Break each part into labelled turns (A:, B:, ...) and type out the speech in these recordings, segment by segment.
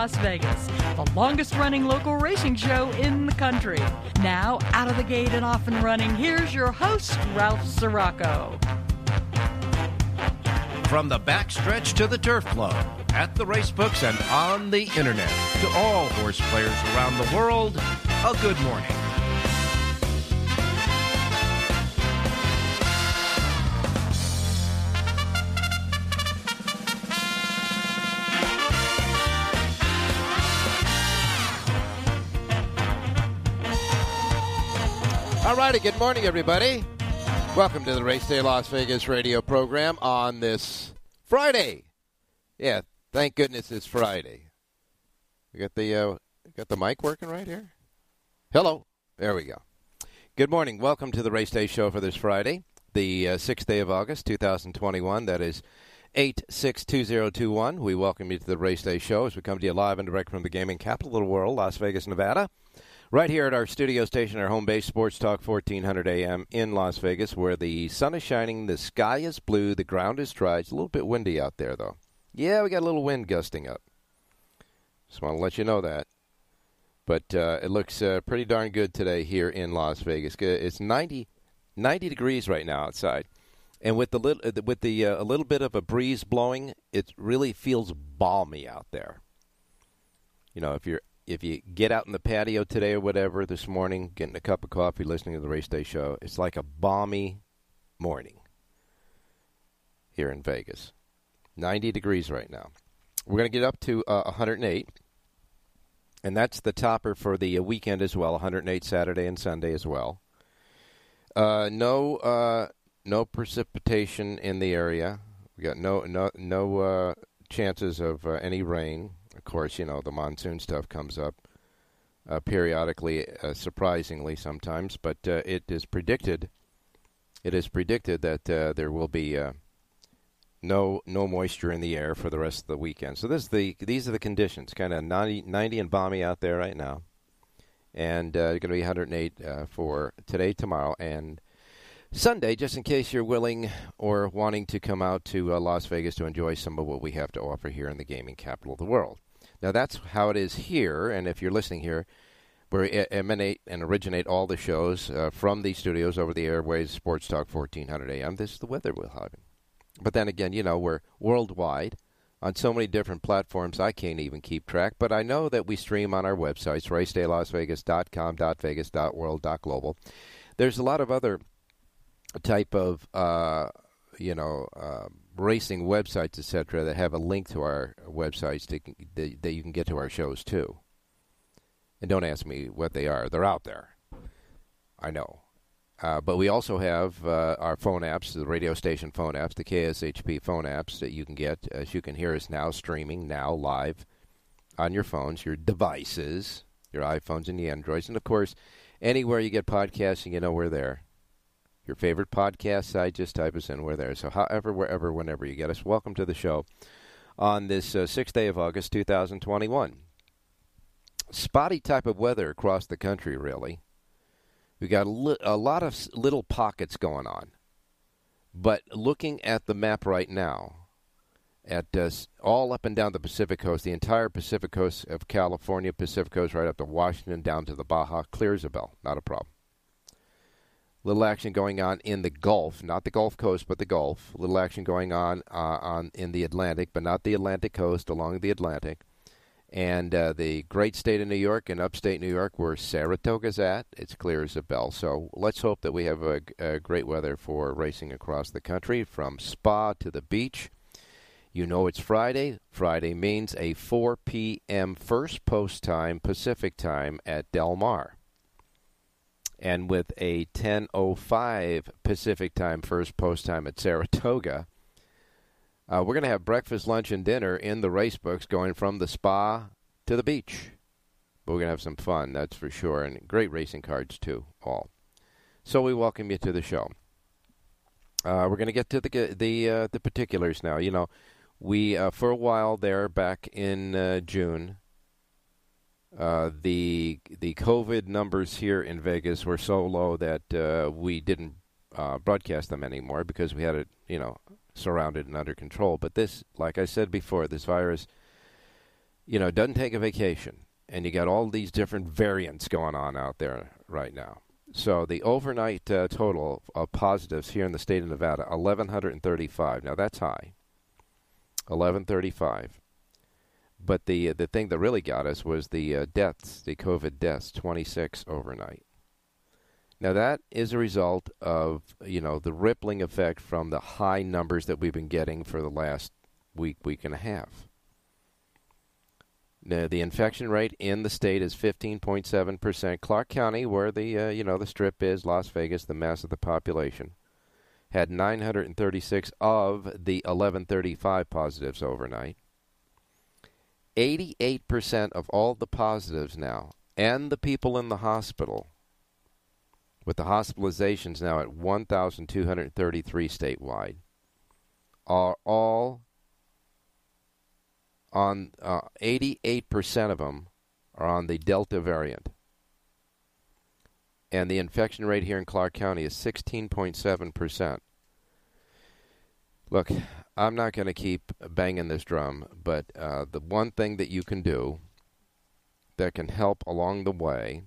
A: Las Vegas, the longest running local racing show in the country. Now, out of the gate and off and running, here's your host, Ralph Sirocco.
B: From the backstretch to the turf club, at the racebooks and on the internet, to all horse players around the world, a good morning.
C: Righty, good morning, everybody. Welcome to the Race Day Las Vegas radio program on this Friday. Yeah, thank goodness it's Friday. We got the uh, got the mic working right here. Hello, there we go. Good morning. Welcome to the Race Day show for this Friday, the uh, sixth day of August, two thousand twenty-one. That is eight six two zero two one. We welcome you to the Race Day show as we come to you live and direct from the gaming capital of the world, Las Vegas, Nevada. Right here at our studio station, our home base, Sports Talk 1400 AM in Las Vegas, where the sun is shining, the sky is blue, the ground is dry. It's a little bit windy out there, though. Yeah, we got a little wind gusting up. Just want to let you know that. But uh, it looks uh, pretty darn good today here in Las Vegas. It's 90, 90 degrees right now outside, and with the little with the uh, a little bit of a breeze blowing, it really feels balmy out there. You know, if you're if you get out in the patio today or whatever this morning, getting a cup of coffee, listening to the race day show, it's like a balmy morning here in Vegas. 90 degrees right now. We're going to get up to uh, 108, and that's the topper for the uh, weekend as well. 108 Saturday and Sunday as well. Uh, no, uh, no precipitation in the area. We got no, no, no uh, chances of any rain. Of course, you know, the monsoon stuff comes up uh, periodically, uh, surprisingly sometimes, but uh, it is predicted. It is predicted that uh, there will be uh, no no moisture in the air for the rest of the weekend. So this is the these are the conditions, kind of 90, 90 and balmy out there right now, and uh, going to be 108 for today, tomorrow, and Sunday, just in case you're willing or wanting to come out to uh, Las Vegas to enjoy some of what we have to offer here in the gaming capital of the world. Now, that's how it is here, and if you're listening here, we emanate and originate all the shows uh, from these studios over the airways, Sports Talk 1400 AM. This is the weather we're having. But then again, you know, we're worldwide on so many different platforms I can't even keep track. But I know that we stream on our websites, racedaylasvegas.com, .vegas, .world, .global. There's a lot of other type of uh, you know uh, racing websites, etc., that have a link to our websites that, that you can get to our shows too. And don't ask me what they are; they're out there. I know. Uh, but we also have uh, our phone apps, the radio station phone apps, the KSHP phone apps that you can get. As you can hear us now streaming, now live on your phones, your devices, your iPhones and the Androids. And of course, anywhere you get podcasting, you know we're there your favorite podcast site, just type us in. We're there. So, however, wherever, whenever you get us, welcome to the show on this uh, sixth day of August, 2021. Spotty type of weather across the country, really. We got a, li- a lot of little pockets going on. But looking at the map right now, at uh, all up and down the Pacific coast, the entire Pacific coast of California, Pacific coast right up to Washington, down to the Baja, clear as a bell. Not a problem little action going on in the Gulf, not the Gulf Coast, but the Gulf. Little action going on uh, on in the Atlantic, but not the Atlantic coast, along the Atlantic. And uh, the great state of New York and upstate New York, where Saratoga's at, it's clear as a bell. So let's hope that we have a, a great weather for racing across the country, from Spa to the beach. You know it's Friday. Friday means a 4 p.m. first post time Pacific time at Del Mar. And with a 10:05 Pacific time first post time at Saratoga, uh, we're going to have breakfast, lunch, and dinner in the race books, going from the spa to the beach. But we're going to have some fun, that's for sure, and great racing cards too, all. So we welcome you to the show. Uh, we're going to get to the the uh, the particulars now. You know, we uh, for a while there back in uh, June, uh, the the COVID numbers here in Vegas were so low that uh, we didn't broadcast them anymore because we had it, you know, surrounded and under control. But this, like I said before, this virus, you know, doesn't take a vacation, and you got all these different variants going on out there right now. So the overnight uh, total of positives here in the state of Nevada, 1,135. Now that's high. 1135. But the the thing that really got us was the uh, deaths, the COVID deaths, 26 overnight. Now that is a result of you know the rippling effect from the high numbers that we've been getting for the last week, week and a half. Now, the infection rate in the state is 15.7 percent. Clark County, where the uh, you know the strip is, Las Vegas, the mass of the population, had 936 of the 1135 positives overnight. 88% of all the positives now, and the people in the hospital, with the hospitalizations now at 1,233 statewide, are all on uh, 88% of them are on the Delta variant. And the infection rate here in Clark County is 16.7%. Look, I'm not going to keep banging this drum, but uh, the one thing that you can do that can help along the way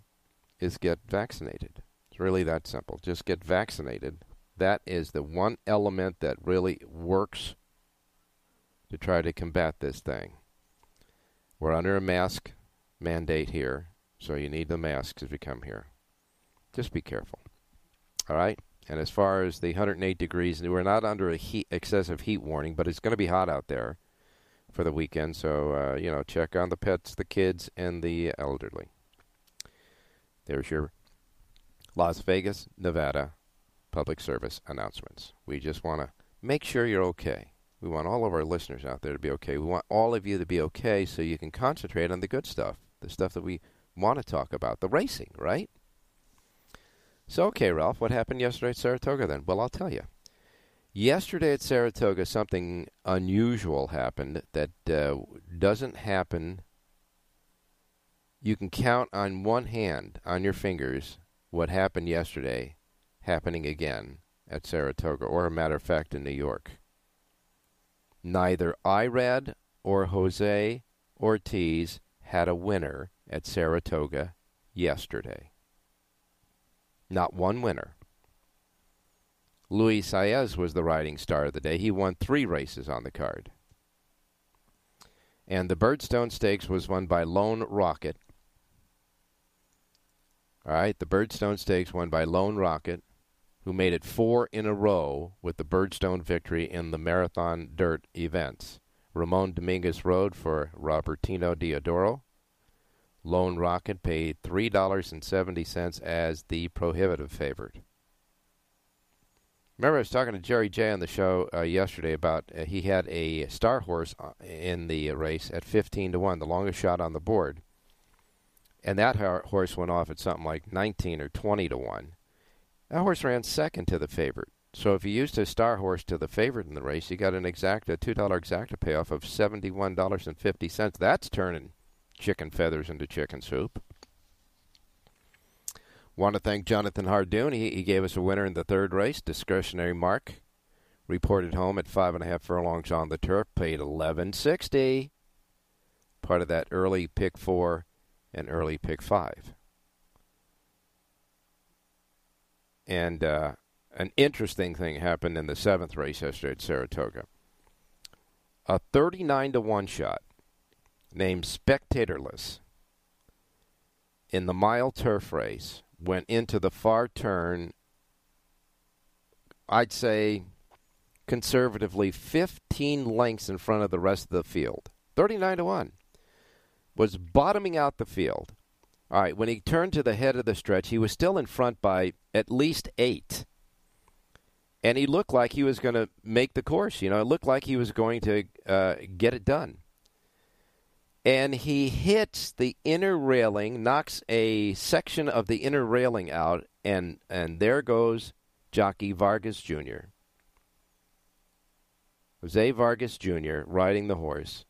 C: is get vaccinated. It's really that simple. Just get vaccinated. That is the one element that really works to try to combat this thing. We're under a mask mandate here, so you need the masks as you come here. Just be careful. All right? And as far as the 108 degrees, we're not under a heat, excessive heat warning, but it's going to be hot out there for the weekend. So, uh, you know, check on the pets, the kids, and the elderly. There's your Las Vegas, Nevada public service announcements. We just want to make sure you're okay. We want all of our listeners out there to be okay. We want all of you to be okay so you can concentrate on the good stuff, the stuff that we want to talk about, the racing, right? So, okay, Ralph, what happened yesterday at Saratoga then? Well, I'll tell you. Yesterday at Saratoga, something unusual happened that uh, doesn't happen. You can count on one hand, on your fingers, what happened yesterday happening again at Saratoga, or a matter of fact, in New York. Neither Irad or Jose Ortiz had a winner at Saratoga yesterday. Not one winner. Luis Saez was the riding star of the day. He won three races on the card. And the Birdstone Stakes was won by Lone Rocket. All right, the Birdstone Stakes won by Lone Rocket, who made it four in a row with the Birdstone victory in the Marathon Dirt events. Ramon Dominguez rode for Robertino Diodoro. Lone Rocket paid $3.70 as the prohibitive favorite. Remember, I was talking to Jerry J on the show uh, yesterday about uh, he had a star horse uh, in the race at 15 to 1, the longest shot on the board. And that horse went off at something like 19 or 20 to 1. That horse ran second to the favorite. So if you used a star horse to the favorite in the race, you got an exacta, $2 exacta payoff of $71.50. That's turning chicken feathers into chicken soup. Want to thank Jonathan Hardoon. He, he gave us a winner in the third race. Discretionary mark. Reported home at five and a half furlongs on the turf. Paid eleven sixty. Part of that early pick four and early pick five. And uh, an interesting thing happened in the seventh race yesterday at Saratoga. A 39 to 1 shot named Spectatorless in the mile turf race went into the far turn, I'd say conservatively 15 lengths in front of the rest of the field. 39 to 1. Was bottoming out the field. All right, when he turned to the head of the stretch, he was still in front by at least eight. And he looked like he was going to make the course. You know, it looked like he was going to uh, get it done. And he hits the inner railing, knocks a section of the inner railing out, and, and there goes jockey Vargas Jr. Jose Vargas Jr. riding the horse,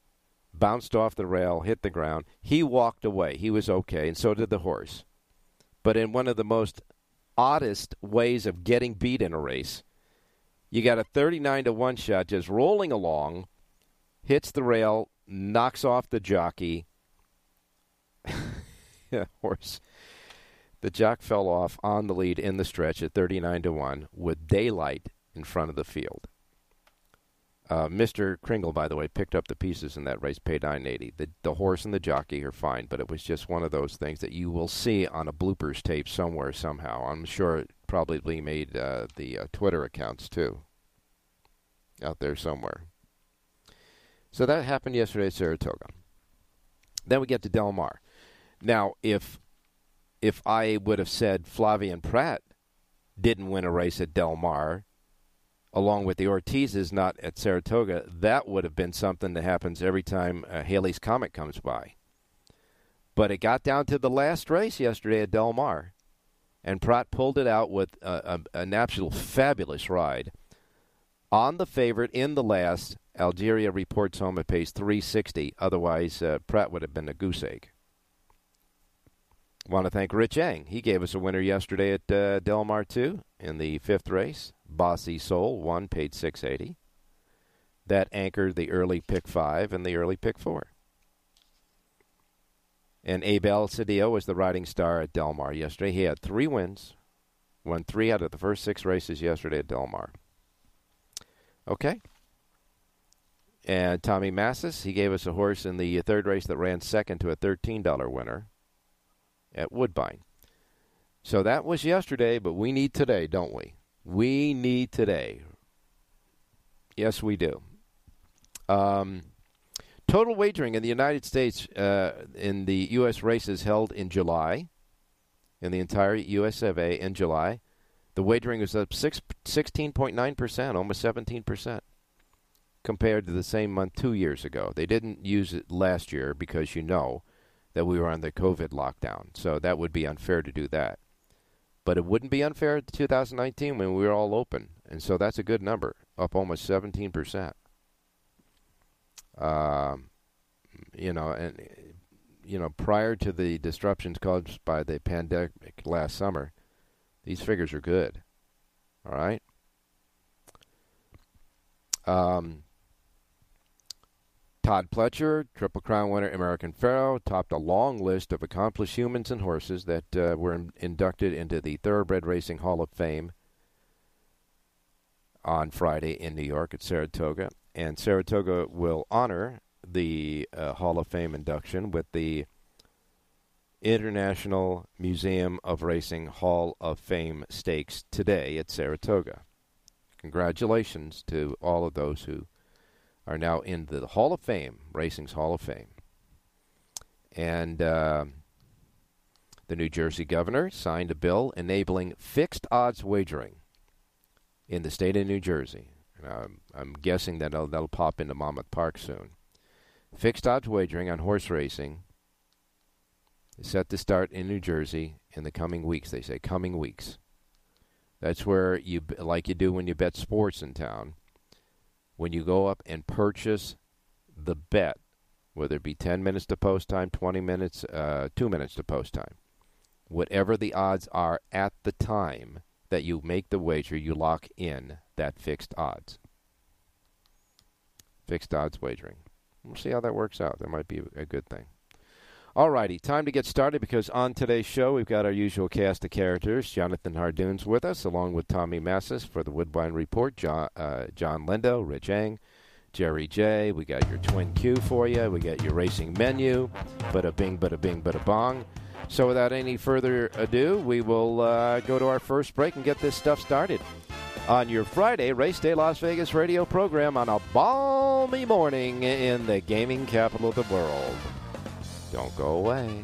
C: bounced off the rail, hit the ground. He walked away. He was okay, and so did the horse. But in one of the most oddest ways of getting beat in a race, you got a 39 to 1 shot just rolling along, hits the rail, knocks off the jockey. yeah, horse. The jock fell off on the lead in the stretch at 39 to 1 with daylight in front of the field. Uh, Mr. Kringle, by the way, picked up the pieces in that race, paid nine eighty. The the horse and the jockey are fine, but it was just one of those things that you will see on a bloopers tape somewhere somehow. I'm sure it probably made uh, the uh, Twitter accounts too, out there somewhere. So that happened yesterday at Saratoga. Then we get to Del Mar. Now, if if I would have said Flavien Prat didn't win a race at Del Mar, along with the Ortizes not at Saratoga, that would have been something that happens every time uh, Halley's Comet comes by. But it got down to the last race yesterday at Del Mar, and Prat pulled it out with a, a, an absolute fabulous ride. On the favorite in the last, Algeria reports home at pace 360. Otherwise, uh, Prat would have been a goose egg. Want to thank Rich Eng. He gave us a winner yesterday at uh, Del Mar 2 in the fifth race. Bossy Soul won, paid 680. That anchored the early pick five and the early pick four. And Abel Cedillo was the riding star at Del Mar yesterday. He had three wins, won three out of the first six races yesterday at Del Mar. Okay. And Tommy Massis, he gave us a horse in the third race that ran second to a $13 winner at Woodbine. So that was yesterday, but we need today, don't we? We need today. Yes, we do. Um, total wagering in the United States uh, in the U.S. races held in July, in the entire U.S. of A. in July, the wagering was up 6, 16.9%, almost 17%, compared to the same month two years ago. They didn't use it last year because you know that we were on the COVID lockdown, so that would be unfair to do that. But it wouldn't be unfair to 2019 when we were all open. And so that's a good number, up almost 17%. Um, you know, and you know, prior to the disruptions caused by the pandemic last summer, these figures are good. All right. Um, Todd Pletcher, Triple Crown winner American Pharoah, topped a long list of accomplished humans and horses that uh, were in- inducted into the Thoroughbred Racing Hall of Fame on Friday in New York at Saratoga. And Saratoga will honor the uh, Hall of Fame induction with the International Museum of Racing Hall of Fame stakes today at Saratoga. Congratulations to all of those who are now in the Hall of Fame, Racing's Hall of Fame. And uh, the New Jersey governor signed a bill enabling fixed odds wagering in the state of New Jersey. I'm guessing that that'll pop into Monmouth Park soon. Fixed odds wagering on horse racing is set to start in New Jersey in the coming weeks. They say coming weeks. That's where you, like you do when you bet sports in town, when you go up and purchase the bet, whether it be 10 minutes to post time, 20 minutes, uh, 2 minutes to post time, whatever the odds are at the time that you make the wager, you lock in that fixed odds. Fixed odds wagering. We'll see how that works out. That might be a good thing. Alrighty, time to get started because on today's show we've got our usual cast of characters. Jonathan Hardoon's with us, along with Tommy Massis for the Woodbine Report. John, uh, John Lindo, Rich Eng, Jerry J. We got your twin Q for you. We got your racing menu. Bada bing, bada bing, bada bong. So without any further ado, we will uh, go to our first break and get this stuff started. on your Friday Race Day Las Vegas radio program on a balmy morning in the gaming capital of the world. Don't go away.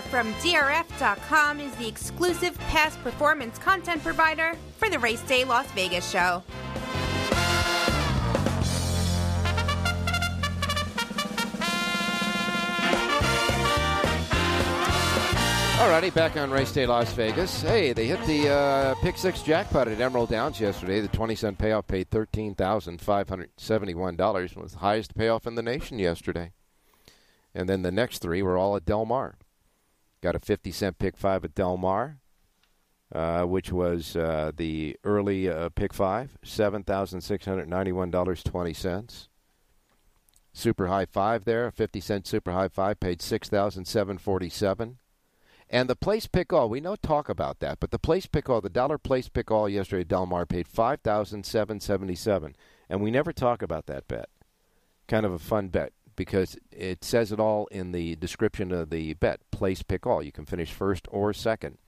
D: From DRF.com is the exclusive past performance content provider for the Race Day Las Vegas show.
C: Alrighty, back on Race Day Las Vegas. Hey, they hit the uh, Pick Six jackpot at Emerald Downs yesterday. The 20 cent payoff paid $13,571. Was the highest payoff in the nation yesterday. And then the next three were all at Del Mar. Got a 50 cent pick five at Del Mar, uh, which was uh, the early uh, pick five, $7,691.20. Super high five there, 50 cent super high five paid 6747 and the place pick all, we know talk about that, but the place pick all, the dollar place pick all yesterday, at Del Mar paid five thousand seven seventy seven, and we never talk about that bet. Kind of a fun bet because it says it all in the description of the bet. Place pick all, you can finish first or second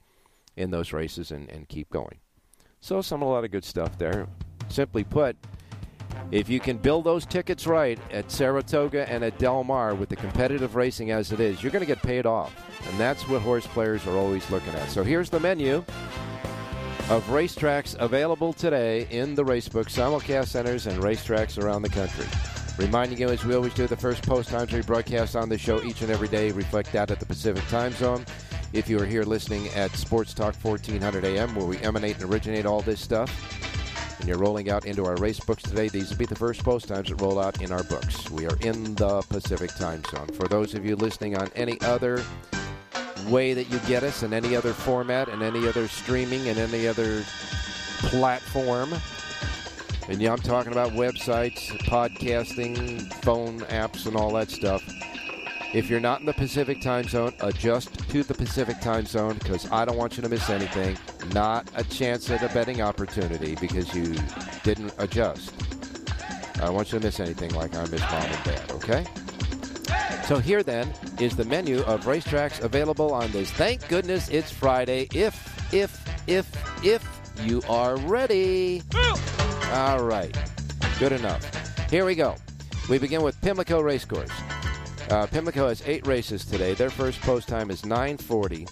C: in those races and, and keep going. So some a lot of good stuff there. Simply put, if you can build those tickets right at Saratoga and at Del Mar with the competitive racing as it is, you're going to get paid off. And that's what horse players are always looking at. So here's the menu of racetracks available today in the racebook, simulcast centers, and racetracks around the country. Reminding you, as we always do, the first post times we broadcast on the show each and every day reflect that at the Pacific time zone. If you are here listening at Sports Talk 1400 AM, where we emanate and originate all this stuff, and you're rolling out into our race books today, these will be the first post times that roll out in our books. We are in the Pacific time zone. For those of you listening on any other way that you get us, in any other format, and any other streaming, and any other platform, and yeah, I'm talking about websites, podcasting, phone apps, and all that stuff. If you're not in the Pacific time zone, adjust to the Pacific time zone because I don't want you to miss anything. Not a chance at a betting opportunity because you didn't adjust. I don't want you to miss anything like I miss mom and dad, okay? So here then is the menu of racetracks available on this. Thank goodness it's Friday. If, if, if, if you are ready. All right. Good enough. Here we go. We begin with Pimlico Racecourse. Uh, Pimlico has eight races today. Their first post time is 940.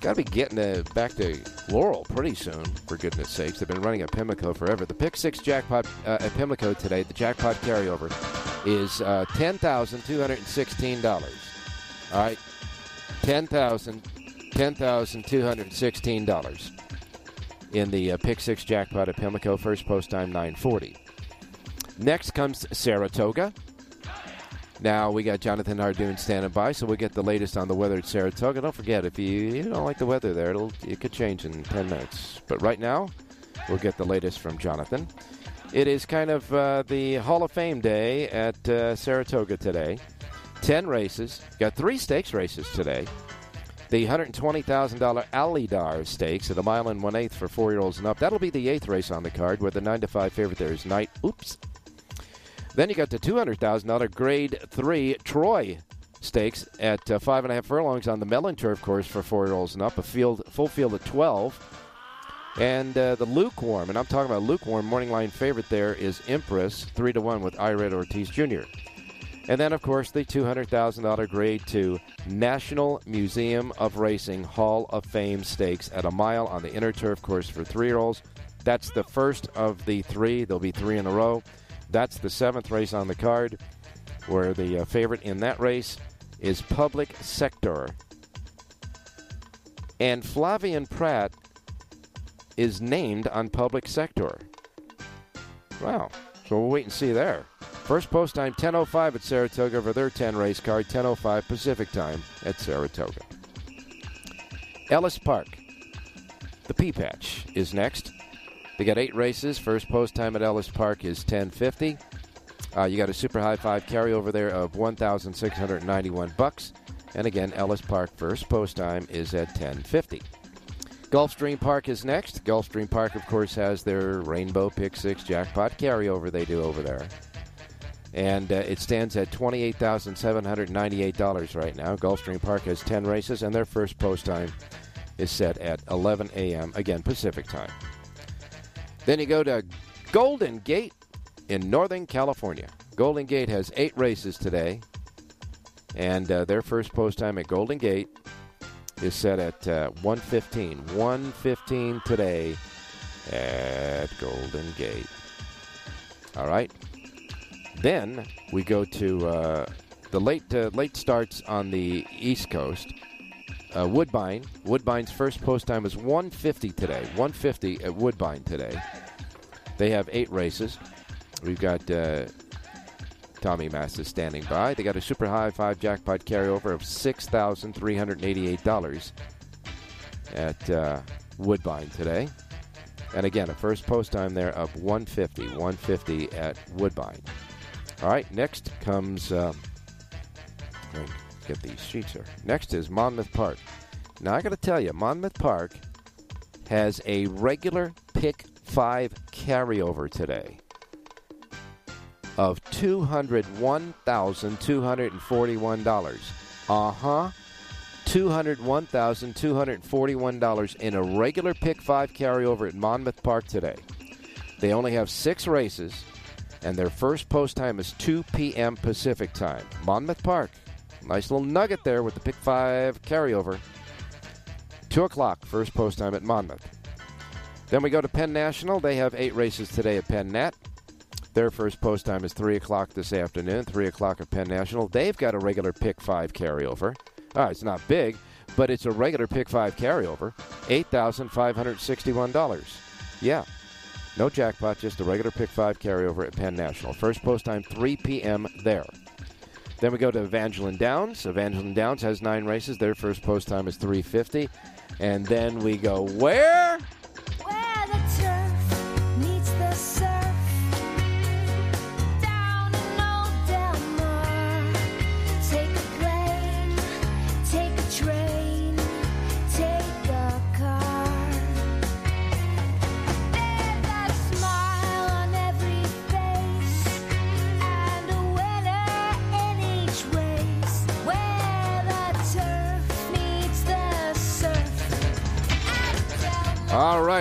C: Got to be getting uh, back to Laurel pretty soon, for goodness sakes. They've been running at Pimlico forever. The pick six jackpot uh, at Pimlico today, the jackpot carryover, is uh, $10,216. All right. $10,000. $10,216 in the uh, pick six jackpot at Pimlico. First post time 9:40. Next comes Saratoga. Now we got Jonathan Hardoon standing by, so we'll get the latest on the weather at Saratoga. Don't forget, if you, you don't like the weather there, it'll it could change in ten minutes. But right now, we'll get the latest from Jonathan. It is kind of uh, the Hall of Fame day at uh, Saratoga today. Ten races. Got three stakes races today. The $120,000 Alydar Stakes at a mile and one eighth for four year olds and up. That'll be the eighth race on the card, where the nine to five favorite there is Knight. Oops. Then you got the $200,000 Grade 3 Troy Stakes at uh, five and a half furlongs on the Mellon Turf course for four year olds and up. A field, full field of 12. And uh, the lukewarm, and I'm talking about lukewarm morning line favorite there is Empress, 3 to 1 with Irad Ortiz Jr. And then, of course, the $200,000 Grade 2 National Museum of Racing Hall of Fame Stakes at a mile on the inner turf course for three year olds. That's the first of the three. There'll be three in a row. That's the seventh race on the card, where the uh, favorite in that race is Public Sector. And Flavien Prat is named on Public Sector. Wow. So we'll wait and see there. First post time 10:05 at Saratoga for their 10 race card 10:05 Pacific time at Saratoga. Ellis Park. The Pea Patch is next. They got eight races. First post time at Ellis Park is 10:50. Uh, you got a super high five carryover there of 1,691 bucks. And again, Ellis Park first post time is at 10:50. Gulfstream Park is next. Gulfstream Park, of course, has their Rainbow Pick Six jackpot carryover they do over there. And uh, it stands at $28,798 right now. Gulfstream Park has 10 races, and their first post time is set at 11 a.m., again, Pacific time. Then you go to Golden Gate in Northern California. Golden Gate has eight races today, and uh, their first post time at Golden Gate is set at uh, 115. 115 today at Golden Gate. All right. Then we go to uh, the late uh, late starts on the East Coast. Uh, Woodbine. Woodbine's first post time is 150 today. 150 at Woodbine today. They have eight races. We've got uh, Tommy Massis standing by. They got a super high five jackpot carryover of six thousand three hundred eighty-eight dollars at uh, Woodbine today. And again, a first post time there of 150, 150 at Woodbine. All right, next comes. Me get these sheets here. Next is Monmouth Park. Now I got to tell you, Monmouth Park has a regular pick five carryover today of $201,241. Uh huh. $201,241 in a regular pick five carryover at Monmouth Park today. They only have six races, and their first post time is 2 p.m. Pacific time. Monmouth Park. Nice little nugget there with the pick five carryover. 2 o'clock, first post time at Monmouth. Then we go to Penn National. They have eight races today at Penn Nat. Their first post time is 3 o'clock this afternoon, 3 o'clock at Penn National. They've got a regular pick five carryover. Right, it's not big, but it's a regular pick five carryover. $8,561. Yeah. No jackpot, just a regular pick five carryover at Penn National. First post time 3 p.m. there. Then we go to Evangeline Downs. Evangeline Downs has nine races. Their first post time is 350. And then we go where?
E: Where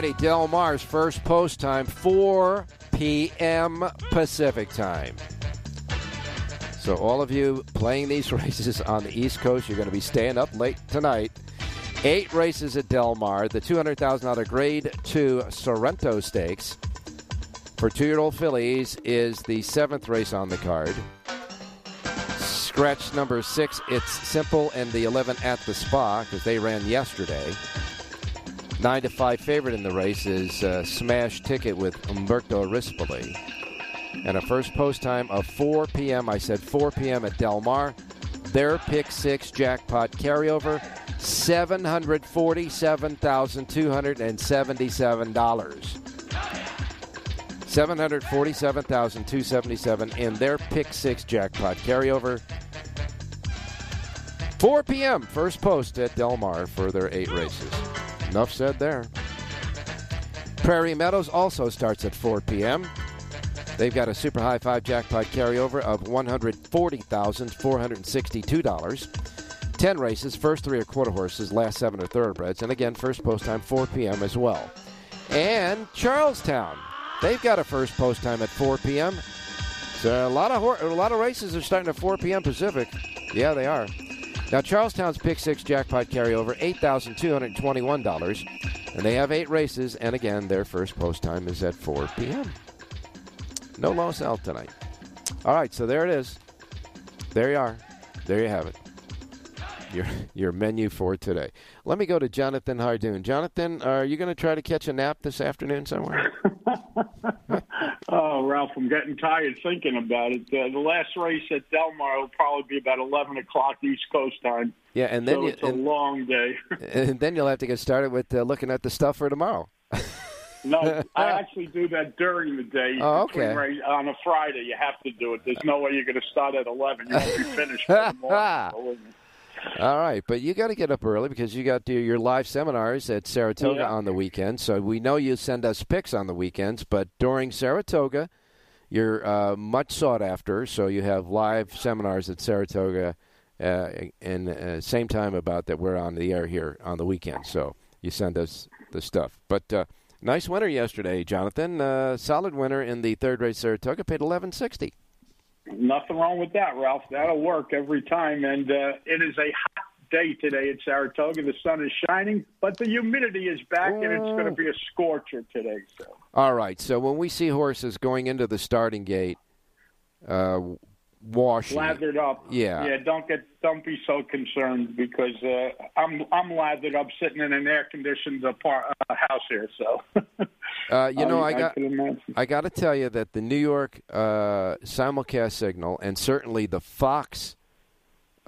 C: Righty, Del Mar's first post time, 4 p.m. Pacific time. So, all of you playing these races on the East Coast, you're going to be staying up late tonight. Eight races at Del Mar, the $200,000 Grade 2 Sorrento Stakes. For two year old fillies is the seventh race on the card. Scratch number six, it's simple, and the 11 at the spa because they ran yesterday. Nine to five favorite in the race is uh, Smash Ticket with Umberto Rispoli. and a first post time of 4 p.m. I said 4 p.m. at Del Mar. Their pick six jackpot carryover, seven hundred forty-seven thousand two hundred and seventy-seven dollars. Seven hundred forty-seven thousand two seventy-seven in their pick six jackpot carryover. 4 p.m. First post at Del Mar for their eight races. Enough said there. Prairie Meadows also starts at 4 p.m. They've got a super high five jackpot carryover of $140,462. 10 races, first three are quarter horses, last seven are thoroughbreds, and again, first post time 4 p.m. as well. And Charlestown, they've got a first post time at 4 p.m. So a lot of hor- a lot of races are starting at 4 p.m. Pacific. Yeah, they are. Now Charlestown's pick six jackpot carryover eight thousand two hundred twenty-one dollars, and they have eight races. And again, their first post time is at 4 p.m. No loss out tonight. All right, so there it is. There you are. There you have it. Your your menu for today. Let me go to Jonathan Hardoon. Jonathan, are you going to try to catch a nap this afternoon somewhere?
F: Oh, Ralph, I'm getting tired thinking about it. Uh, the last race at Del Mar will probably be about 11 o'clock East Coast time.
C: Yeah, and then
F: so
C: you,
F: it's a
C: and,
F: long day.
C: and then you'll have to get started with uh, looking at the stuff for tomorrow.
F: no, I actually do that during the day.
C: Oh, okay.
F: race- on a Friday, you have to do it. There's no way you're going to start at 11. You won't be finished in the morning.
C: All right, but you got to get up early because you got to do your live seminars at Saratoga
F: Yeah.
C: on the weekend. So we know you send us pics on the weekends, but during Saratoga, you're uh, much sought after. So you have live seminars at Saratoga, uh, and uh, same time about that we're on the air here on the weekend. So you send us the stuff. But uh, nice winner yesterday, Jonathan. Uh, solid winner in the third race Saratoga. Paid eleven sixty.
F: Nothing wrong with that, Ralph. That'll work every time. And uh, it is a hot day today at Saratoga. The sun is shining, but the humidity is back, and it's going to be a scorcher today. So.
C: All right. So when we see horses going into the starting gate, uh, washing,
F: lathered up.
C: Yeah.
F: Yeah. Don't get. Don't be so concerned because uh, I'm I'm lathered up, sitting in an air conditioned apart, uh, house here. So.
C: uh, you know, I
F: I
C: got
F: can.
C: I got to tell you that the New York uh, simulcast signal and certainly the Fox.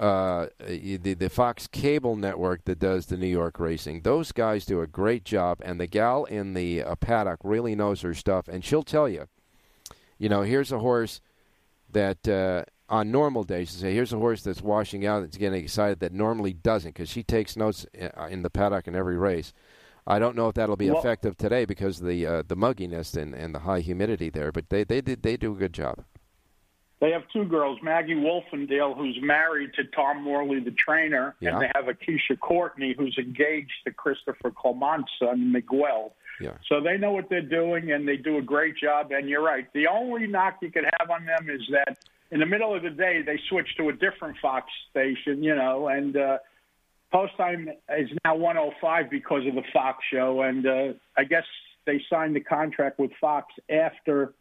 C: Uh, the the Fox cable network that does the New York racing, those guys do a great job, and the gal in the uh, paddock really knows her stuff, and she'll tell you, you know, here's a horse that uh, on normal days, to say here's a horse that's washing out, that's getting excited, that normally doesn't, because she takes notes uh, in the paddock in every race. I don't know if that'll be
F: Well-
C: effective today because of the uh, the mugginess and, and the high humidity there, but they they did they do a good job.
F: They have two girls, Maggie Wolfendale, who's married to Tom Morley, the trainer,
C: Yeah.
F: and they have Acacia Courtney, who's engaged to Christopher Clement's son, Miguel.
C: Yeah.
F: So they know what they're doing, and they do a great job. And you're right. The only knock you could have on them is that in the middle of the day they switch to a different Fox station, you know, and uh, post time is now 105 because of the Fox show. And uh, I guess they signed the contract with Fox after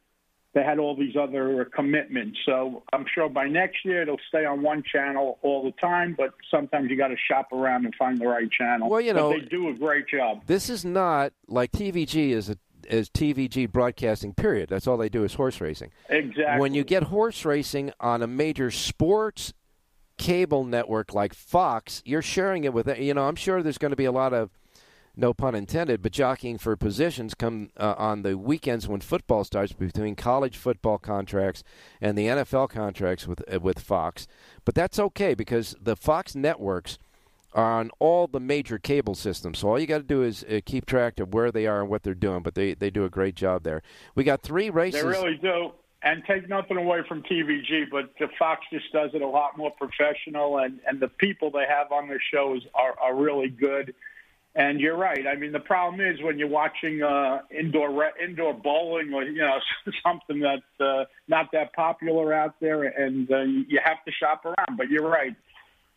F: they had all these other commitments. So I'm sure by next year it'll stay on one channel all the time, but sometimes you got to shop around and find the right channel.
C: Well, you
F: But
C: know-
F: they do a great job.
C: This is not like TVG is a is TVG broadcasting. Period. That's all they do is horse racing.
F: Exactly.
C: When you get horse racing on a major sports cable network like Fox, you're sharing it with you know. I'm sure there's going to be a lot of no pun intended, but jockeying for positions come uh, on the weekends when football starts between college football contracts and the NFL contracts with uh, with Fox. But that's okay because the Fox networks are on all the major cable systems. So all you got to do is uh, keep track of where they are and what they're doing. But they they do a great job there. We got three races.
F: They really do. And take nothing away from TVG, but the Fox just does it a lot more professional, and, and the people they have on their shows are, are really good. And you're right. I mean, the problem is when you're watching uh, indoor re- indoor bowling or you know something that's uh, not that popular out there, and uh, you have to shop around. But you're right.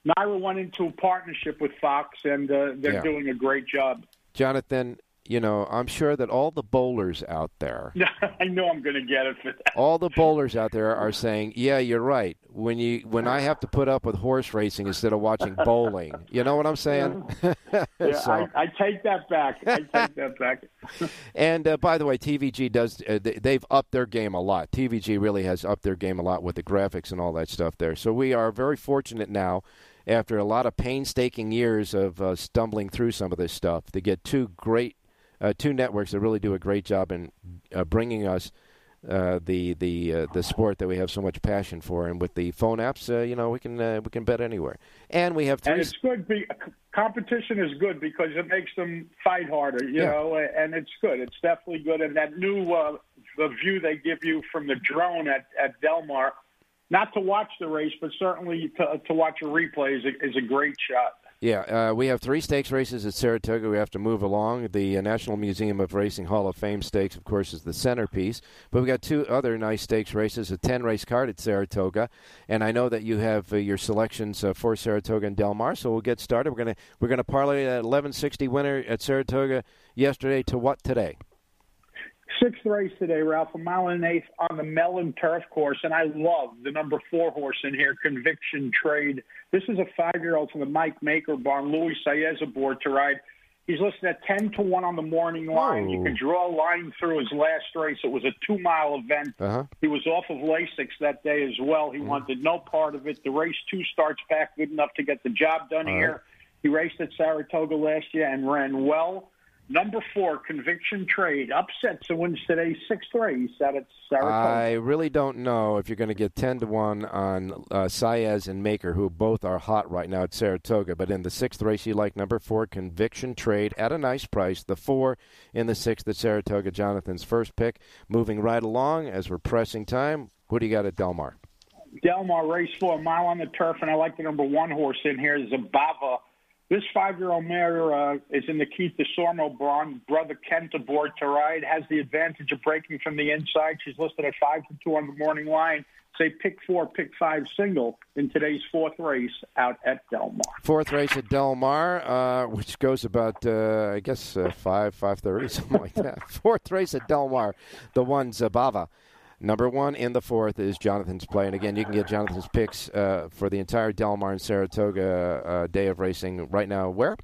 F: NYRA went into a partnership with Fox, and uh, they're
C: Yeah.
F: doing a great job.
C: Jonathan, you know, I'm sure that all the bowlers out there,
F: I know I'm going to get it for that.
C: all the bowlers out there are saying, "Yeah, you're right. When you when I have to put up with horse racing instead of watching bowling, you know what I'm saying?"
F: Yeah,
C: So-
F: I, I take that back. I take that back.
C: And uh, by the way, TVG does uh, they- they've upped their game a lot. TVG really has upped their game a lot with the graphics and all that stuff there. So we are very fortunate now, after a lot of painstaking years of uh, stumbling through some of this stuff, to get two great uh, two networks that really do a great job in uh, bringing us. Uh, the the uh, the sport that we have so much passion for, and with the phone apps, uh, you know, we can uh, we can bet anywhere, and we have three.
F: And it's good. Be, competition is good because it makes them fight harder, you
C: Yeah.
F: know, and it's good. It's definitely good. And that new uh, the view they give you from the drone at, at Del Mar, not to watch the race, but certainly to, to watch a replay is a, is a great shot.
C: Yeah, uh, we have three stakes races at Saratoga. We have to move along. The uh, National Museum of Racing Hall of Fame stakes, of course, is the centerpiece. But we've got two other nice stakes races: a ten race card at Saratoga, and I know that you have uh, your selections uh, for Saratoga and Del Mar. So we'll get started. We're gonna we're gonna parlay that 1160 winner at Saratoga yesterday to what today?
F: Sixth race today, Ralph, a mile and an eighth on the Mellon Turf Course, and I love the number four horse in here, Conviction Trade. This is a five-year-old from the Mike Maker barn, Luis Saez aboard to ride. He's listed at ten to one on the morning line. You
C: Oh.
F: can draw a line through his last race. It was a two-mile event.
C: Uh huh.
F: He was off of Lasix that day as well. He
C: Mm-hmm.
F: wanted no part of it. The race two starts back good enough to get the job done
C: All
F: here.
C: right.
F: He raced at Saratoga last year and ran well. Number four, Conviction Trade, upsets and wins today's sixth race out at Saratoga.
C: I really don't know if you're going to get 10 to 1 on uh, Saez and Maker, who both are hot right now at Saratoga. But in the sixth race, you like number four, Conviction Trade, at a nice price. The four in the sixth at Saratoga, Jonathan's first pick. Moving right along as we're pressing time. Who do you got at Del Mar?
F: Delmar race four, a mile on the turf, and I like the number one horse in here, Zabava. This five-year-old mare uh, is in the Keith Desormeaux barn. Brother Kent aboard to ride has the advantage of breaking from the inside. She's listed at five to two on the morning line. Say pick four, pick five single in today's fourth race out at Del Mar.
C: Fourth race at Del Mar, uh, which goes about, uh, I guess, uh, five five thirty, something like that. Fourth race at Del Mar, the one Zabava. Number one in the fourth is Jonathan's play, and again, you can get Jonathan's picks uh, for the entire Del Mar and Saratoga uh, day of racing right now. Where?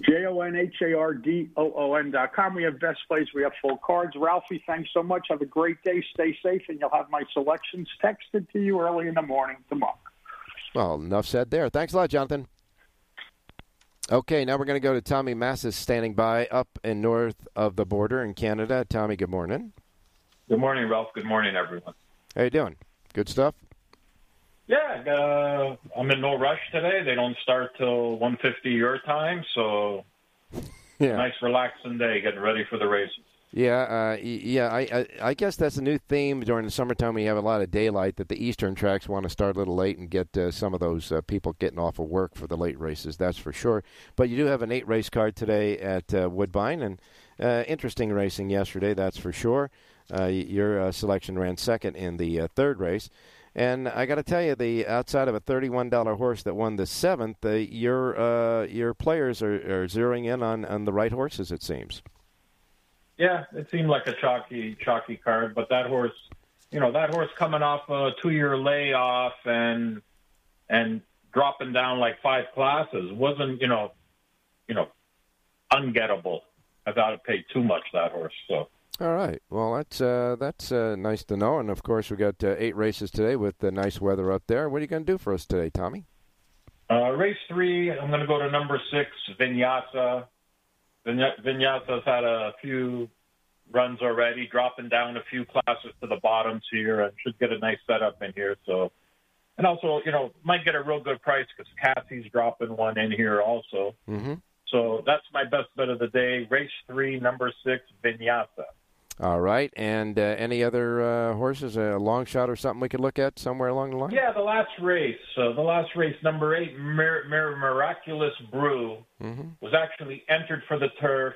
F: J O N H A R D O O N dot com. We have best plays. We have full cards. Ralphie, thanks so much. Have a great day. Stay safe, and you'll have my selections texted to you early in the morning tomorrow.
C: Well, enough said there. Thanks a lot, Jonathan. Okay, now we're going to go to Tommy Massis standing by up and north of the border in Canada. Tommy, good morning.
G: Good morning, Ralph. Good morning, everyone.
C: How you doing? Good stuff.
G: Yeah, uh, I'm in no rush today. They don't start till 1:50 your time, so
C: Yeah.
G: nice, relaxing day, getting ready for the races.
C: Yeah, uh, yeah. I, I, I guess that's a new theme during the summertime. We have a lot of daylight. That the eastern tracks want to start a little late and get uh, some of those uh, people getting off of work for the late races. That's for sure. But you do have an eight race card today at uh, Woodbine, and uh, interesting racing yesterday. That's for sure. Uh, your uh, selection ran second in the uh, third race. And I got to tell you, the outside of a thirty-one dollar horse that won the seventh, uh, your uh, your players are, are zeroing in on, on the right horses. It seems.
G: Yeah, it seemed like a chalky, chalky card, but that horse, you know, that horse coming off a two-year layoff and and dropping down like five classes wasn't, you know, you know, ungettable. I thought it paid too much that horse. So
C: All right. Well, that's uh, that's uh, nice to know. And of course, we got uh, eight races today with the nice weather up there. What are you going to do for us today, Tommy?
G: Uh, race three, I'm going to go to number six, Vinyasa. Vinya- Vinyasa's had a few runs already, dropping down a few classes to the bottoms here, and should get a nice setup in here. So, and also, you know, might get a real good price because Casse's dropping one in here also.
C: Mm-hmm.
G: So that's my best bet of the day. Race three, number six, Vinyasa.
C: All right. And uh, any other uh, horses, a long shot or something we could look at somewhere along the line?
G: Yeah, the last race. So the last race, number eight, Mir- Mir- Miraculous Brew.
C: Mm-hmm.
G: was actually entered for the turf.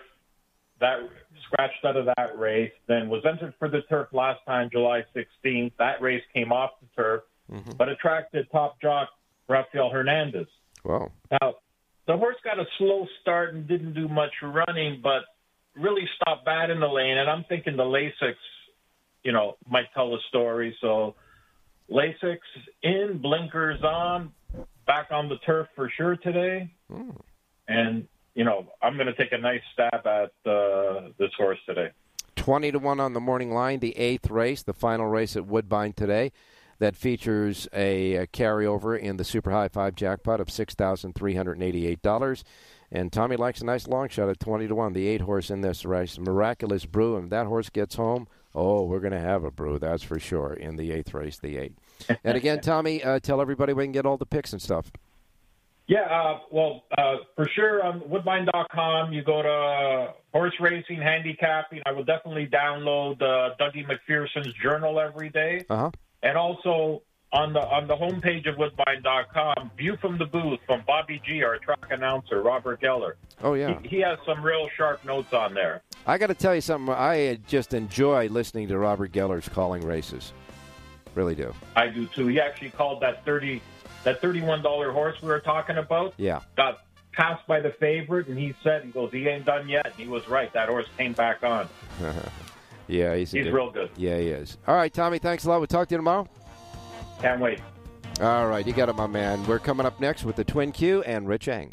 G: That scratched out of that race. Then was entered for the turf last time, July 16th. That race came off the turf,
C: Mm-hmm.
G: but attracted top jock Rafael Hernandez.
C: Well,
G: Now, the horse got a slow start and didn't do much running, but really stop bad in the lane, and I'm thinking the Lasix, you know, might tell the story. So Lasix in, blinkers on, back on the turf for sure today. And, you know, I'm going to take a nice stab at uh, this horse today.
C: 20 to 1 on the morning line, the eighth race, the final race at Woodbine today. That features a, a carryover in the Super High Five jackpot of $6,388. And Tommy likes a nice long shot at 20 to 1, the eight horse in this race. Miraculous Brew. And if that horse gets home, oh, we're going to have a brew, that's for sure, in the eighth race, the eight. And again, Tommy, uh, tell everybody we can get all the picks and stuff.
G: Yeah, uh, well, uh, for sure on Woodbine.com, you go to horse racing handicapping. I will definitely download uh, Dougie McPherson's journal every day,
C: Uh huh.
G: and also on the on the homepage of Woodbine.com, view from the booth from Bobby G, our track announcer, Robert Geller.
C: Oh, yeah.
G: He, he has some real sharp notes on there.
C: I got to tell you something. I just enjoy listening to Robert Geller's calling races. Really do.
G: I do too. He actually called that thirty that thirty one dollar horse we were talking about.
C: Yeah.
G: Got passed by the favorite, and he said, "He goes, he ain't done yet." And he was right. That horse came back on.
C: yeah, he's,
G: He's
C: good-
G: real good.
C: Yeah, he is. All right, Tommy, thanks a lot. We'll talk to you tomorrow.
G: Can't wait.
C: All right, you got it, my man. We're coming up next with the Twin Q and Rich Eng.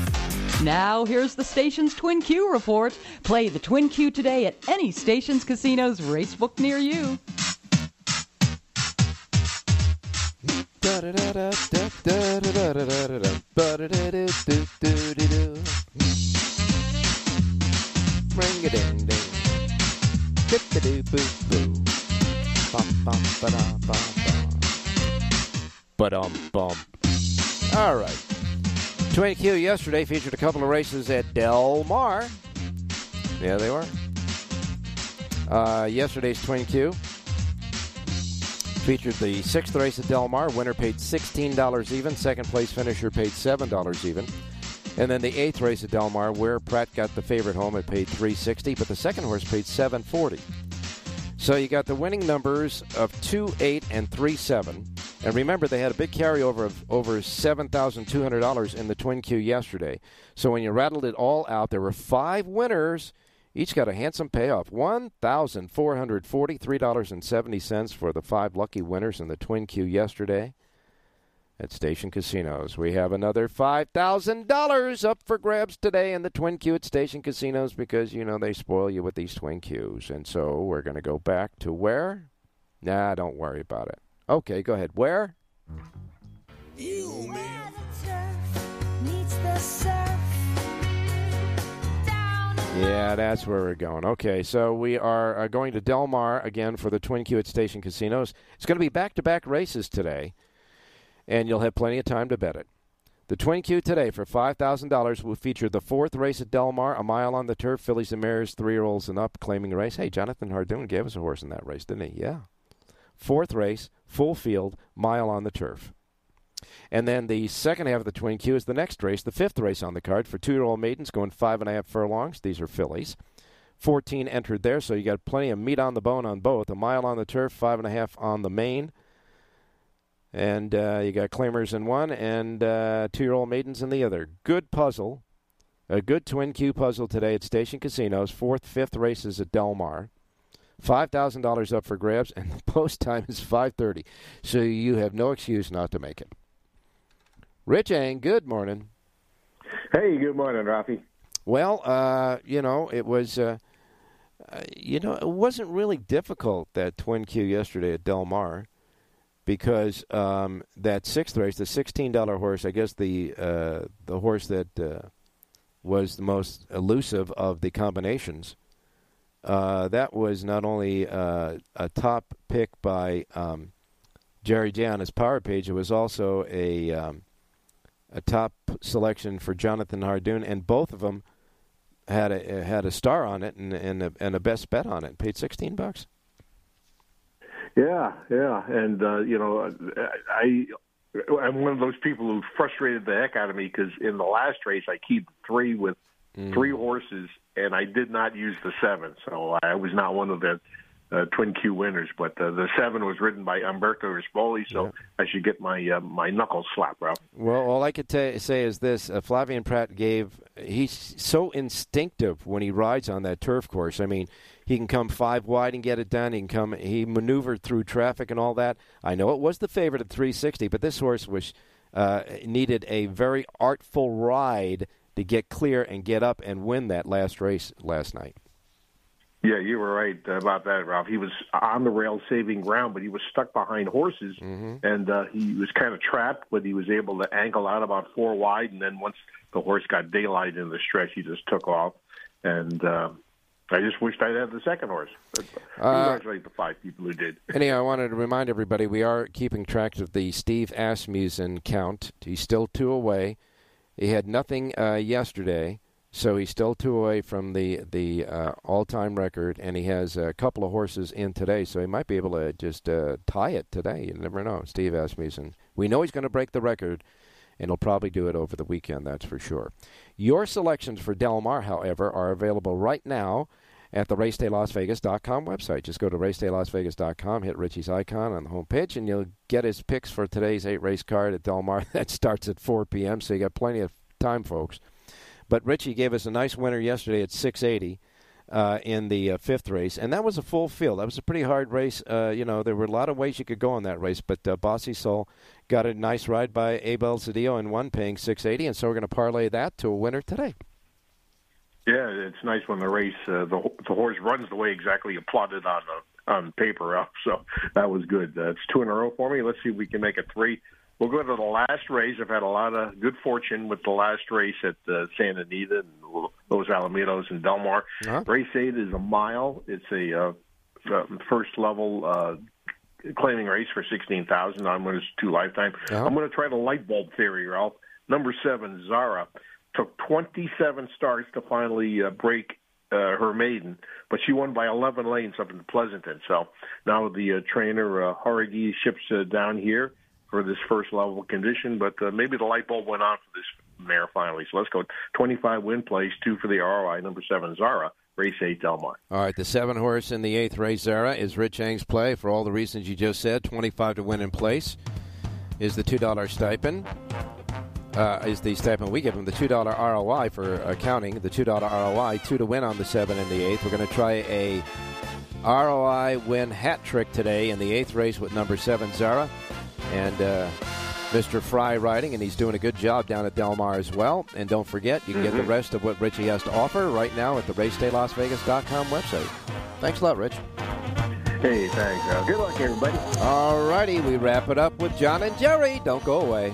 A: Now, here's the station's Twin Q report. Play the Twin Q today at any station's casino's racebook near you.
C: Ring-a-ding-ding. Dip-a-doo-boo-boo. Bum-bum-ba-da-bum-bum. Ba-dum bum. All right. Twin Q yesterday featured a couple of races at Del Mar. Yeah, they were. Uh, yesterday's Twin Q featured the sixth race at Del Mar. Winner paid $16 even. Second place finisher paid $7 even. And then the eighth race at Del Mar, where Prat got the favorite home, it paid 360 but the second horse paid 740 So you got the winning numbers of 2, 8, and 3, 7. And remember, they had a big carryover of over $7,200 in the Twin Q yesterday. So when you rattled it all out, there were five winners. Each got a handsome payoff $1,443.70 for the five lucky winners in the Twin Q yesterday at Station Casinos. We have another $5,000 up for grabs today in the Twin Q at Station Casinos because, you know, they spoil you with these Twin Qs. And so we're going to go back to where? Nah, don't worry about it. Okay, go ahead. Where?
E: Meets the surf.
C: Yeah, that's where we're going. Okay, so we are uh, going to Del Mar again for the Twin Q at Station Casinos. It's going to be back to back races today, and you'll have plenty of time to bet it. The Twin Q today for $5,000 will feature the fourth race at Del Mar, a mile on the turf, fillies and mares, three year olds and up, claiming the race. Hey, Jonathan Hardoon gave us a horse in that race, didn't he? Yeah. Fourth race, full field, mile on the turf. And then the second half of the Twin Q is the next race, the fifth race on the card for two year old maidens going five and a half furlongs. These are fillies. 14 entered there, so you got plenty of meat on the bone on both. A mile on the turf, five and a half on the main. And uh, you got claimers in one and uh, two year old maidens in the other. Good puzzle. A good Twin Q puzzle today at Station Casinos. Fourth, fifth races at Del Mar. $5,000 up for grabs, and the post time is 5.30. So you have no excuse not to make it. Rich Eng, good morning.
H: Hey, good morning, Rafi.
C: Well, uh, you know, it was, uh, uh, you know, it wasn't really difficult that Twin Q yesterday at Del Mar because um, that sixth race, the sixteen dollar horse, I guess the uh, the horse that uh, was the most elusive of the combinations. Uh, that was not only uh, a top pick by um, Jerry J on his power page, it was also a um, a top selection for Jonathan Hardoon, and both of them had a had a star on it and and a, and a best bet on it. Paid sixteen bucks.
H: Yeah, yeah, and uh, you know, I I'm one of those people who frustrated the heck out of me because in the last race I keyed three with
C: Mm.
H: three horses and I did not use the seven, so I was not one of the uh, twin Q winners. But uh, the seven was ridden by Umberto Rispoli, so I should get my uh, my knuckles slapped, Ralph.
C: Well, all I could ta say is this: uh, Flavien Prat gave. He's so instinctive when he rides on that turf course. I mean, he can come five wide and get it done. He can come. He maneuvered through traffic and all that. I know it was the favorite at 360, but this horse was uh, needed a very artful ride to get clear and get up and win that last race last night.
H: Yeah, you were right about that, Ralph. He was on the rail saving ground, but he was stuck behind horses, and uh, he was kind of trapped. But he was able to angle out about four wide, and then once the horse got daylight in the stretch, he just took off. And uh, I just wished I'd had the second horse. But
C: Uh,
H: congratulate the five people who did.
C: Anyhow, I wanted to remind everybody we are keeping track of the Steve Asmussen count. He's still two away. He had nothing uh, yesterday, so he's still two away from the the uh, all-time record, and he has a couple of horses in today, so he might be able to just uh, tie it today. You never know, Steve Asmussen. We know he's going to break the record, and he'll probably do it over the weekend. That's for sure. Your selections for Del Mar, however, are available right now at the racedaylasvegas.com website. Just go to racedaylasvegas.com, hit Richie's icon on the home page, and you'll get his picks for today's eight race card at Del Mar. That starts at 4 p.m., so you got plenty of time, folks. But Richie gave us a nice winner yesterday at 680 uh, in the uh, fifth race, and that was a full field. That was a pretty hard race. Uh, you know, there were a lot of ways you could go in that race, but uh, Bossy Soul got a nice ride by Abel Cedillo and one paying 680, and so we're going to parlay that to a winner today.
H: Yeah, it's nice when the race uh, the the horse runs the way exactly you plotted on the, on paper. Ralph. So that was good. Uh, it's two in a row for me. Let's see if we can make it three. We'll go to the last race. I've had a lot of good fortune with the last race at uh, Santa Anita and Los Alamitos and Del Mar.
C: Uh-huh.
H: Race eight is a mile. It's a uh, uh, first level uh, claiming race for sixteen thousand. I'm going to two lifetime.
C: Uh-huh.
H: I'm going to try the light bulb theory, Ralph. Number seven, Zara, took 27 starts to finally uh, break uh, her maiden, but she won by 11 lanes up in Pleasanton. So now the uh, trainer uh, ships uh, down here for this first level condition, but uh, maybe the light bulb went on for this mare finally. So let's go 25 win place, two for the ROI, number seven Zara, race eight Del Mar.
C: All right, the seven horse in the eighth race, Zara, is Rich Eng's play for all the reasons you just said. 25 to win in place is the $2 stipend. Uh, is the stipend we give him the $2 ROI for accounting, the $2 ROI, two to win on the seven and the eighth. We're going to try a ROI win hat trick today in the eighth race with number seven, Zara. And uh, Mr. Fry riding, and he's doing a good job down at Del Mar as well. And don't forget, you can get the rest of what Richie has to offer right now at the racedaylasvegas.com website. Thanks a lot, Rich.
H: Hey, thanks. Uh, good luck, everybody.
C: All righty, we wrap it up with John and Jerry. Don't go away.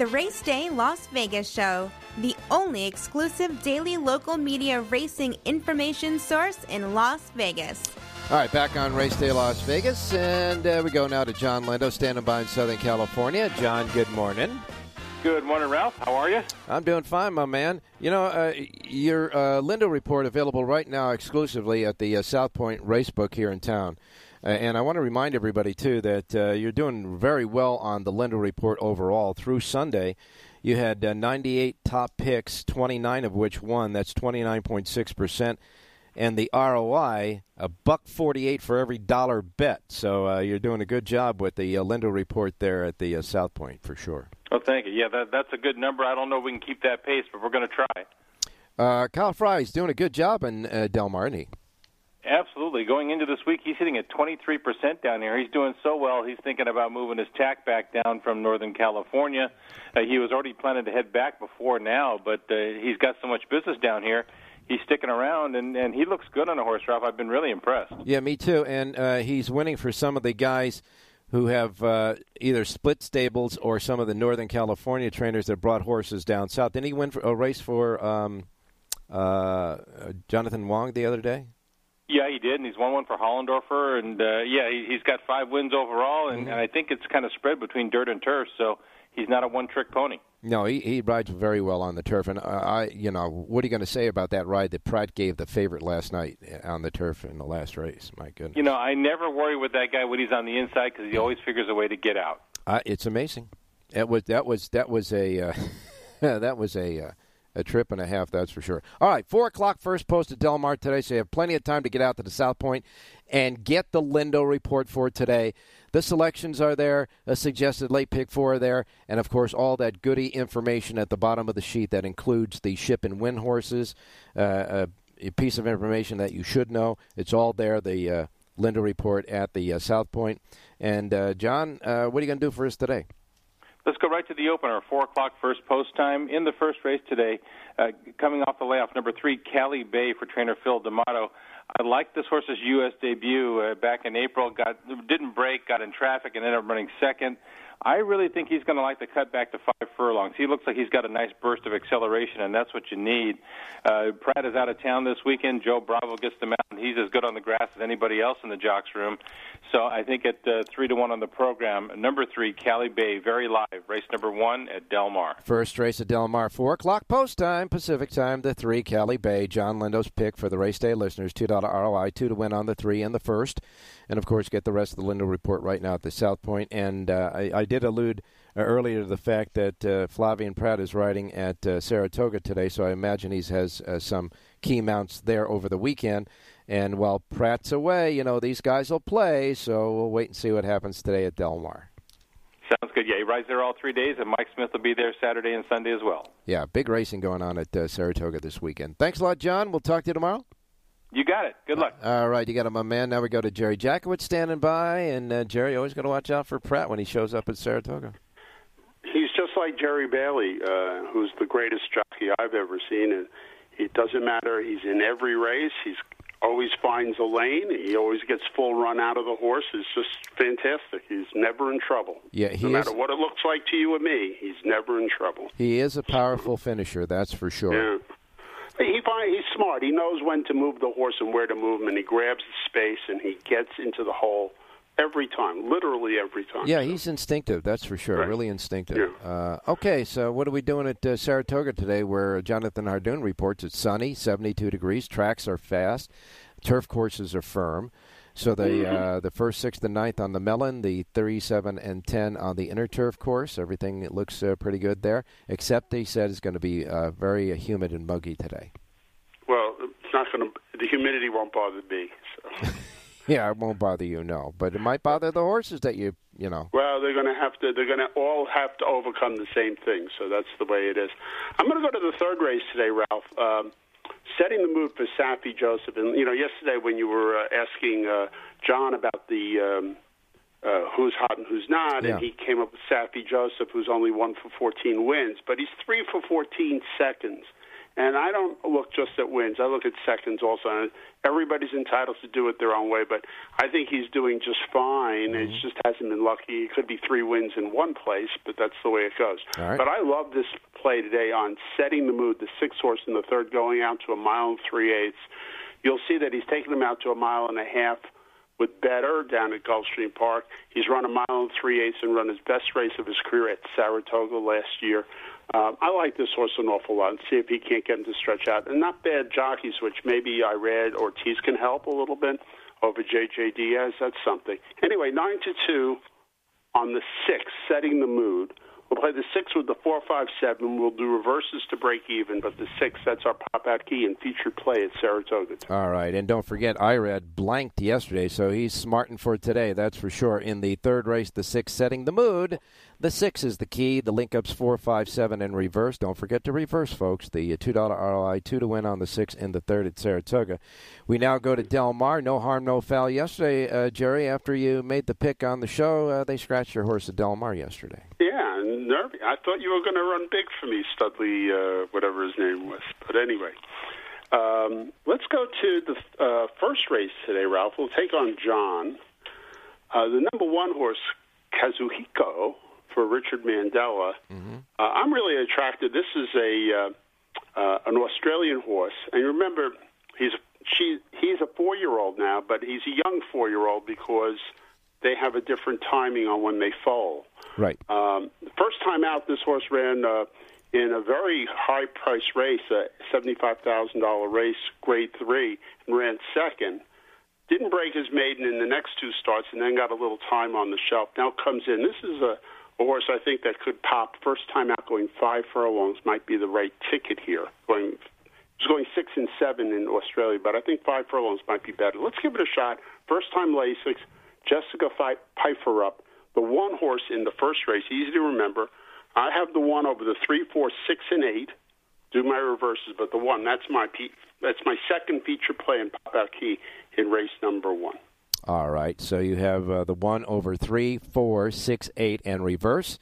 D: The Race Day Las Vegas Show, the only exclusive daily local media racing information source in Las Vegas.
C: All right, back on Race Day Las Vegas, and uh, we go now to John Lindo, standing by in Southern California. John, good morning.
I: Good morning, Ralph. How are you?
C: I'm doing fine, my man. You know, uh, your uh, Lindo report available right now exclusively at the uh, South Point Racebook here in town. Uh, and I want to remind everybody, too, that uh, you're doing very well on the Lindo Report overall. Through Sunday, you had uh, 98 top picks, 29 of which won. That's 29.6%. And the ROI, a buck 48 for every dollar bet. So uh, you're doing a good job with the uh, Lindo Report there at the uh, South Point, for sure.
I: Oh, thank you. Yeah, that, that's a good number. I don't know if we can keep that pace, but we're going to try.
C: Uh, Kyle is doing a good job in uh, Del Mar, isn't he?
I: Absolutely. Going into this week, he's hitting at 23% down here. He's doing so well, he's thinking about moving his tack back down from Northern California. Uh, he was already planning to head back before now, but uh, he's got so much business down here. He's sticking around, and, and he looks good on a horse, Ralph. I've been really impressed.
C: Yeah, me too. And uh, he's winning for some of the guys who have uh, either split stables or some of the Northern California trainers that brought horses down south. Didn't he win for, a race for um, uh, Jonathan Wong the other day?
I: Yeah, he did, and he's won one for Hollendorfer, and uh, yeah, he, he's got five wins overall, and, and I think it's kind of spread between dirt and turf, so he's not a one-trick pony.
C: No, he, he rides very well on the turf, and uh, I, you know, what are you going to say about that ride that Prat gave the favorite last night on the turf in the last race? My goodness,
I: You know, I never worry with that guy when he's on the inside because he always figures a way to get out.
C: uh, it's amazing. It was that was that was a uh, that was a uh, a trip and a half, that's for sure. All right, four o'clock first post at Del Mar today, so you have plenty of time to get out to the South Point and get the Lindo report for today. The selections are there, a suggested late pick four are there, and of course all that goody information at the bottom of the sheet that includes the ship and win horses, uh, a, a piece of information that you should know. It's all there. The uh, Lindo report at the uh, South Point. And uh, John, uh, what are you going to do for us today?
I: Let's go right to the opener, 4 o'clock first post time. In the first race today, uh, coming off the layoff, number three, Cali Bay for trainer Phil D'Amato. I like this horse's U.S. debut uh, back in April. Got didn't break, got in traffic, and ended up running second. I really think he's going to like to cut back to five furlongs. He looks like he's got a nice burst of acceleration, and that's what you need. Uh, Prat is out of town this weekend. Joe Bravo gets the mount. He's as good on the grass as anybody else in the jocks room. So I think at uh, three to one on the program, number three, Cali Bay, very live. Race number one at Del Mar.
C: First race at Del Mar, 4 o'clock post time, Pacific time, the 3, Cali Bay. John Lindo's pick for the race day listeners, $2 ROI, 2 to win on the 3 and the first. And, of course, get the rest of the Lindo report right now at the South Point. And uh, I, I did allude uh, earlier to the fact that uh, Flavien Prat is riding at uh, Saratoga today, so I imagine he has uh, some key mounts there over the weekend. And while Prat's away, you know, these guys will play, so we'll wait and see what happens today at Del Mar.
I: Sounds good. Yeah, he rides there all three days, and Mike Smith will be there Saturday and Sunday as well.
C: Yeah, big racing going on at uh, Saratoga this weekend. Thanks a lot, John. We'll talk to you tomorrow.
I: You got it. Good luck.
C: All right, you got him, my man. Now we go to Jerry Jackowitz standing by, and uh, Jerry always got to watch out for Prat when he shows up at Saratoga.
J: He's just like Jerry Bailey, uh, who's the greatest jockey I've ever seen, and it doesn't matter. He's in every race. He's always finds a lane. He always gets full run out of the horse. It's just fantastic. He's never in trouble.
C: Yeah, he
J: no
C: is.
J: matter what it looks like to you and me, he's never in trouble.
C: He is a powerful finisher, that's for sure.
J: Yeah. He smart. He knows when to move the horse and where to move him, and he grabs the space and he gets into the hole every time, literally every time.
C: Yeah, he's instinctive, that's for sure.
J: Right.
C: Really instinctive. Uh, okay, so what are we doing at uh, Saratoga today where Jonathan Hardoon reports it's sunny, 72 degrees, tracks are fast, turf courses are firm. So the
J: Mm-hmm.
C: uh, the first, sixth, and ninth on the Mellon, the 37 and 10 on the inner turf course. Everything looks uh, pretty good there, except he said it's going to be uh, very humid and muggy today.
J: Not going to. The humidity won't bother me. So.
C: Yeah, it won't bother you, no, but it might bother the horses that you you know.
J: Well, they're going to have to. They're going to all have to overcome the same thing. So that's the way it is. I'm going to go to the third race today, Ralph. Um, setting the mood for Saffie Joseph, and you know, yesterday when you were uh, asking uh, John about the um, uh, who's hot and who's not,
K: Yeah.
J: and he came up with Saffie Joseph, who's only one for 14 wins, but he's three for 14 seconds. And I don't look just at wins. I look at seconds also. And everybody's entitled to do it their own way, but I think he's doing just fine. It mm-hmm. just hasn't been lucky. It could be three wins in one place, but that's the way it goes.
K: Right.
J: But I love this play today on setting the mood. The six horse in the third going out to a mile and three eighths. You'll see that he's taking them out to a mile and a half with better down at Gulfstream Park. He's run a mile and three eighths and run his best race of his career at Saratoga last year. Um, I like this horse an awful lot and see if he can't get him to stretch out. And not bad jockeys, which maybe Irad Ortiz can help a little bit. over J.J. Diaz. That's something. Anyway, nine to two on the six, setting the mood. We'll play the six with the four, five, seven. We'll do reverses to break even, but the six, that's our pop out key and featured play at Saratoga.
C: All right, and don't forget, Irad blanked yesterday, so he's smarting for today, that's for sure. In the third race, the six setting the mood. The six is the key. The link up's four, five, seven, and reverse. Don't forget to reverse, folks. The $2 ROI, two to win on the six in the third at Saratoga. We now go to Del Mar. No harm, no foul. Yesterday, uh, Jerry, after you made the pick on the show, uh, they scratched your horse at Del Mar yesterday.
J: Yeah, nervy. I thought you were going to run big for me, Studley, uh, whatever his name was. But anyway, um, let's go to the uh, first race today, Ralph. We'll take on John. Uh, the number one horse, Kazuhiko, for Richard Mandella. Uh, I'm really attracted. This is a uh, uh, an Australian horse, and remember, he's she he's a four year old now, but he's a young four year old because they have a different timing on when they foal.
C: Right.
J: Um, the first time out, this horse ran uh, in a very high price race, a $75,000 race, grade three, and ran second. Didn't break his maiden in the next two starts, and then got a little time on the shelf. Now comes in. This is a, a horse I think that could pop. First time out, going five furlongs might be the right ticket here. Going, was going six and seven in Australia, but I think five furlongs might be better. Let's give it a shot. First time Lasix, Jessica Pyfer up. The one horse in the first race, easy to remember. I have the one over the three, four, six, and eight. Do my reverses, but the one that's my pe- that's my second feature play in pop out key in race number one.
C: All right, so you have uh, the one over three, four, six, eight, and reverse.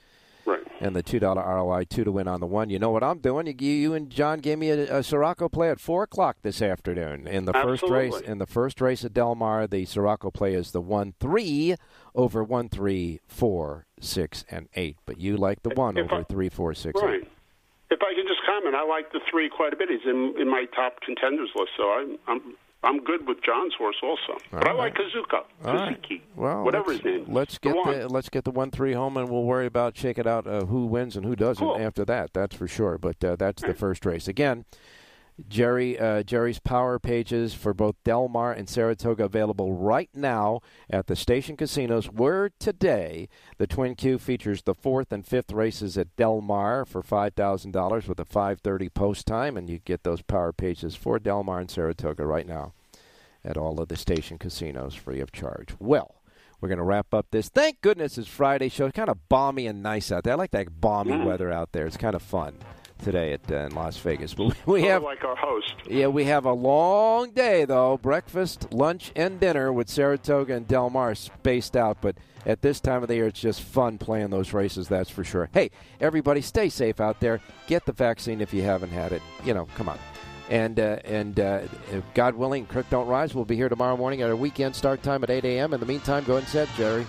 C: And the $2 ROI, two to win on the one. You know what I'm doing? You, you and John gave me a, a Sirocco play at 4 o'clock this afternoon. In the first race in the first race at Del Mar, the Sirocco play is the 1 3 over 1 3, 4, 6, and 8. But you like the 1
J: If
C: over
J: I-
C: 3, 4, 6, 8.
J: Right. If I can just comment, I like the three quite a bit. He's in, in my top contenders list, so I'm I'm I'm good with John's horse also. but I like Kazuka,
C: All right.
J: Kazuki,
C: Well,
J: whatever his name.
C: Let's get the let's get the one three home, and we'll worry about shake it out uh, who wins and who doesn't
J: Cool.
C: after that. That's for sure. But uh, that's the first race again. Jerry uh, Jerry's power pages for both Del Mar and Saratoga available right now at the station casinos. Where today the Twin Q features the fourth and fifth races at Del Mar for five thousand dollars with a five thirty post time, and you get those power pages for Del Mar and Saratoga right now at all of the station casinos free of charge. Well, we're going to wrap up this. Thank goodness it's Friday show. It's kind of balmy and nice out there. I like that balmy
J: Mm.
C: weather out there. It's kind of fun today at uh, in Las Vegas. But we have
J: like our host.
C: yeah, we have a long day though. Breakfast, lunch, and dinner with Saratoga and Del Mar spaced out. But at this time of the year, it's just fun playing those races. That's for sure. Hey, everybody, stay safe out there. Get the vaccine if you haven't had it. You know, come on. And uh, and uh, if God willing, Kirk don't rise. We'll be here tomorrow morning at our weekend start time at 8 a.m. In the meantime, go ahead and set Jerry.